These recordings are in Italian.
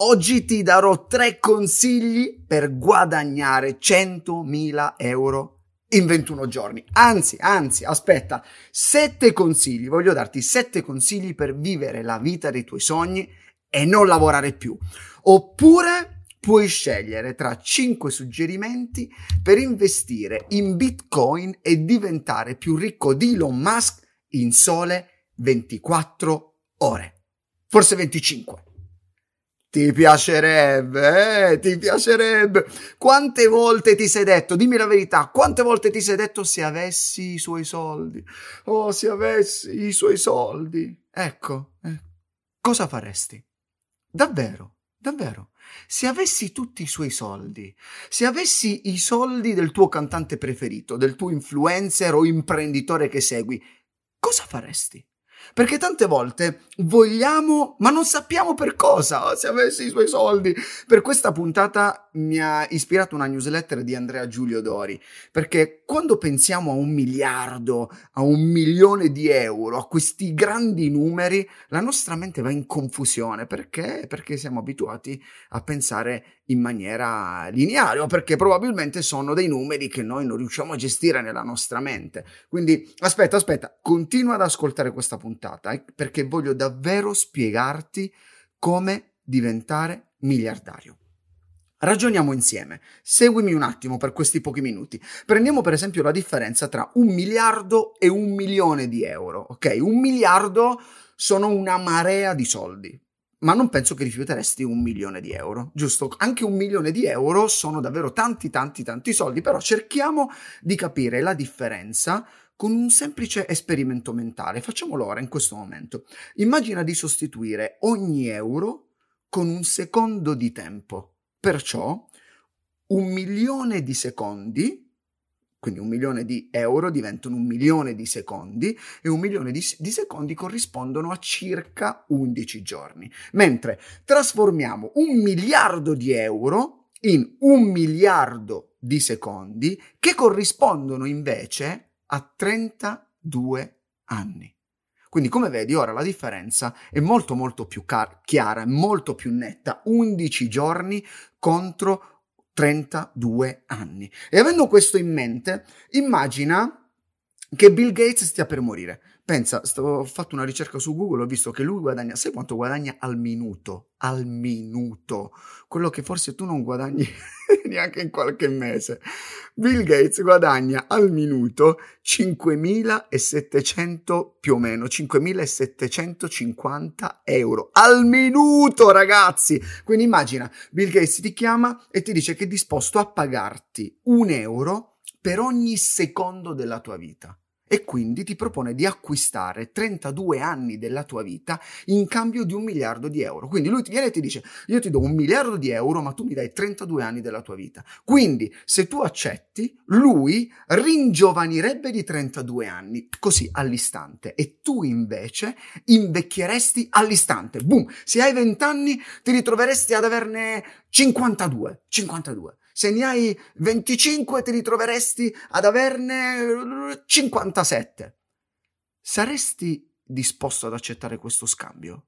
Oggi ti darò tre consigli per guadagnare 100.000 euro in 21 giorni. Anzi, anzi, aspetta, sette consigli. Voglio darti sette consigli per vivere la vita dei tuoi sogni e non lavorare più. Oppure puoi scegliere tra cinque suggerimenti per investire in Bitcoin e diventare più ricco di Elon Musk in sole 24 ore. Forse 25. Ti piacerebbe, eh? Ti piacerebbe. Quante volte ti sei detto, dimmi la verità, quante volte ti sei detto se avessi i suoi soldi? Oh, se avessi i suoi soldi. Ecco, eh. cosa faresti? Davvero, davvero. Se avessi tutti i suoi soldi, se avessi i soldi del tuo cantante preferito, del tuo influencer o imprenditore che segui, cosa faresti? Perché tante volte vogliamo, ma non sappiamo per cosa, se avessi i suoi soldi. Per questa puntata mi ha ispirato una newsletter di Andrea Giulio Dori, perché quando pensiamo a un miliardo, a un milione di euro, a questi grandi numeri, la nostra mente va in confusione. Perché? Perché siamo abituati a pensare in maniera lineare o perché probabilmente sono dei numeri che noi non riusciamo a gestire nella nostra mente. Quindi aspetta, aspetta, continua ad ascoltare questa puntata eh, perché voglio davvero spiegarti come diventare miliardario. Ragioniamo insieme. Seguimi un attimo per questi pochi minuti. Prendiamo per esempio la differenza tra un miliardo e un milione di euro. Ok? Un miliardo sono una marea di soldi ma non penso che rifiuteresti un milione di euro, giusto? Anche un milione di euro sono davvero tanti, tanti, tanti soldi, però cerchiamo di capire la differenza con un semplice esperimento mentale. Facciamolo ora, in questo momento. Immagina di sostituire ogni euro con un secondo di tempo. Perciò un milione di secondi quindi un milione di euro diventano un milione di secondi e un milione di, di, secondi corrispondono a circa 11 giorni. Mentre trasformiamo un miliardo di euro in un miliardo di secondi che corrispondono invece a 32 anni. Quindi come vedi ora la differenza è molto molto più car- chiara, molto più netta, 11 giorni contro 32 anni. E avendo questo in mente, immagina che Bill Gates stia per morire. Pensa, ho fatto una ricerca su Google, ho visto che lui guadagna, sai quanto guadagna al minuto? Al minuto. Quello che forse tu non guadagni neanche in qualche mese. Bill Gates guadagna al minuto 5.700 più o meno, 5.750 euro. Al minuto, ragazzi! Quindi immagina, Bill Gates ti chiama e ti dice che è disposto a pagarti un euro per ogni secondo della tua vita e quindi ti propone di acquistare 32 anni della tua vita in cambio di un miliardo di euro. Quindi lui ti viene e ti dice io ti do un miliardo di euro ma tu mi dai 32 anni della tua vita. Quindi se tu accetti, lui ringiovanirebbe di 32 anni così all'istante e tu invece invecchieresti all'istante. Boom! Se hai 20 anni ti ritroveresti ad averne 52. 52 se ne hai 25 ti ritroveresti ad averne 57. Saresti disposto ad accettare questo scambio?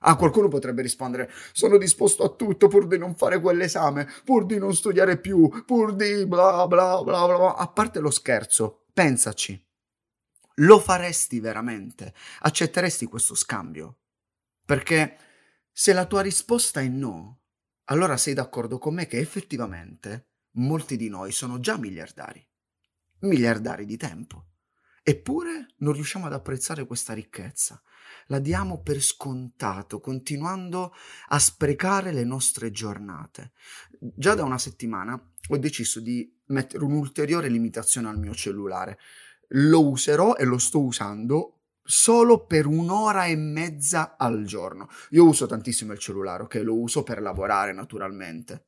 Ah, qualcuno potrebbe rispondere: Sono disposto a tutto pur di non fare quell'esame, pur di non studiare più, pur di bla bla bla bla. A parte lo scherzo, pensaci. Lo faresti veramente? Accetteresti questo scambio? Perché se la tua risposta è no, allora sei d'accordo con me che effettivamente molti di noi sono già miliardari, miliardari di tempo. Eppure non riusciamo ad apprezzare questa ricchezza. La diamo per scontato, continuando a sprecare le nostre giornate. Già da una settimana ho deciso di mettere un'ulteriore limitazione al mio cellulare. Lo userò e lo sto usando solo per un'ora e mezza al giorno. Io uso tantissimo il cellulare, ok? Lo uso per lavorare naturalmente.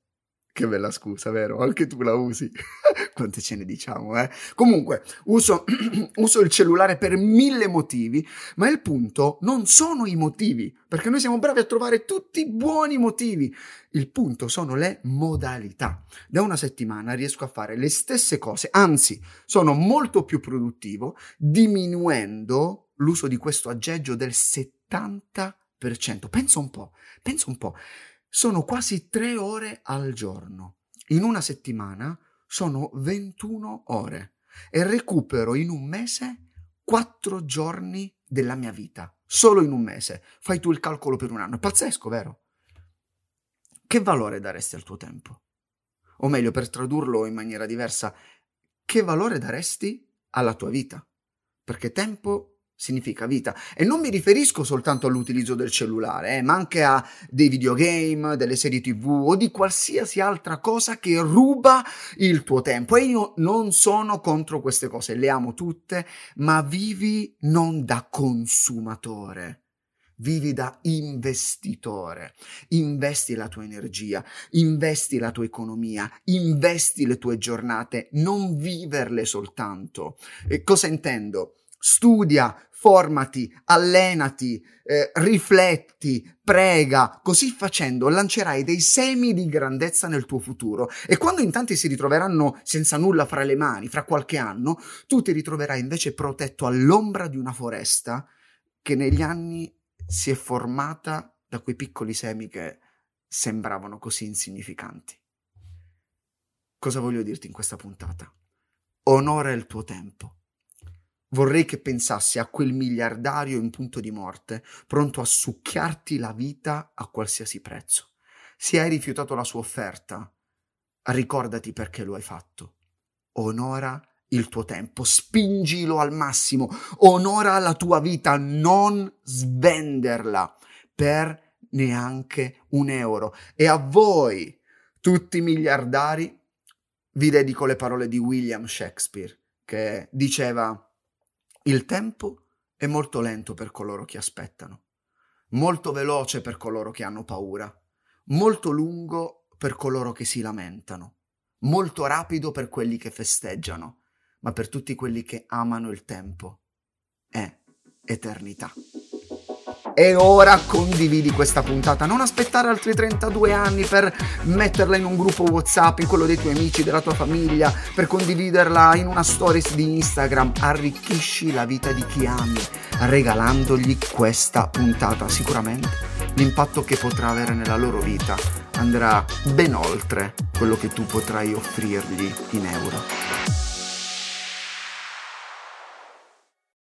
Che bella scusa, vero? Anche tu la usi. Quante ce ne diciamo, eh? Comunque, uso, uso, il cellulare per mille motivi, ma il punto non sono i motivi, perché noi siamo bravi a trovare tutti i buoni motivi. Il punto sono le modalità. Da una settimana riesco a fare le stesse cose, anzi, sono molto più produttivo, diminuendo l'uso di questo aggeggio del 70%. Pensa un po', pensa un po' sono quasi tre ore al giorno. In una settimana sono 21 ore e recupero in un mese quattro giorni della mia vita. Solo in un mese. Fai tu il calcolo per un anno. È pazzesco, vero? Che valore daresti al tuo tempo? O meglio, per tradurlo in maniera diversa, che valore daresti alla tua vita? Perché tempo significa vita. E non mi riferisco soltanto all'utilizzo del cellulare, eh, ma anche a dei videogame, delle serie tv o di qualsiasi altra cosa che ruba il tuo tempo. E io non sono contro queste cose, le amo tutte, ma vivi non da consumatore. Vivi da investitore, investi la tua energia, investi la tua economia, investi le tue giornate, non viverle soltanto. E cosa intendo? Studia, formati, allenati, eh, rifletti, prega, così facendo lancerai dei semi di grandezza nel tuo futuro e quando in tanti si ritroveranno senza nulla fra le mani, fra qualche anno, tu ti ritroverai invece protetto all'ombra di una foresta che negli anni si è formata da quei piccoli semi che sembravano così insignificanti. Cosa voglio dirti in questa puntata? Onora il tuo tempo Vorrei che pensassi a quel miliardario in punto di morte, pronto a succhiarti la vita a qualsiasi prezzo. Se hai rifiutato la sua offerta, ricordati perché lo hai fatto. Onora il tuo tempo, spingilo al massimo, onora la tua vita, non svenderla per neanche un euro. E a voi, tutti miliardari, vi dedico le parole di William Shakespeare, che diceva il tempo è molto lento per coloro che aspettano, molto veloce per coloro che hanno paura, molto lungo per coloro che si lamentano, molto rapido per quelli che festeggiano, ma per tutti quelli che amano il tempo è eternità. E ora condividi questa puntata. Non aspettare altri 32 anni per metterla in un gruppo WhatsApp, in quello dei tuoi amici, della tua famiglia, per condividerla in una stories di Instagram. Arricchisci la vita di chi ami regalandogli questa puntata. Sicuramente l'impatto che potrà avere nella loro vita andrà ben oltre quello che tu potrai offrirgli in euro.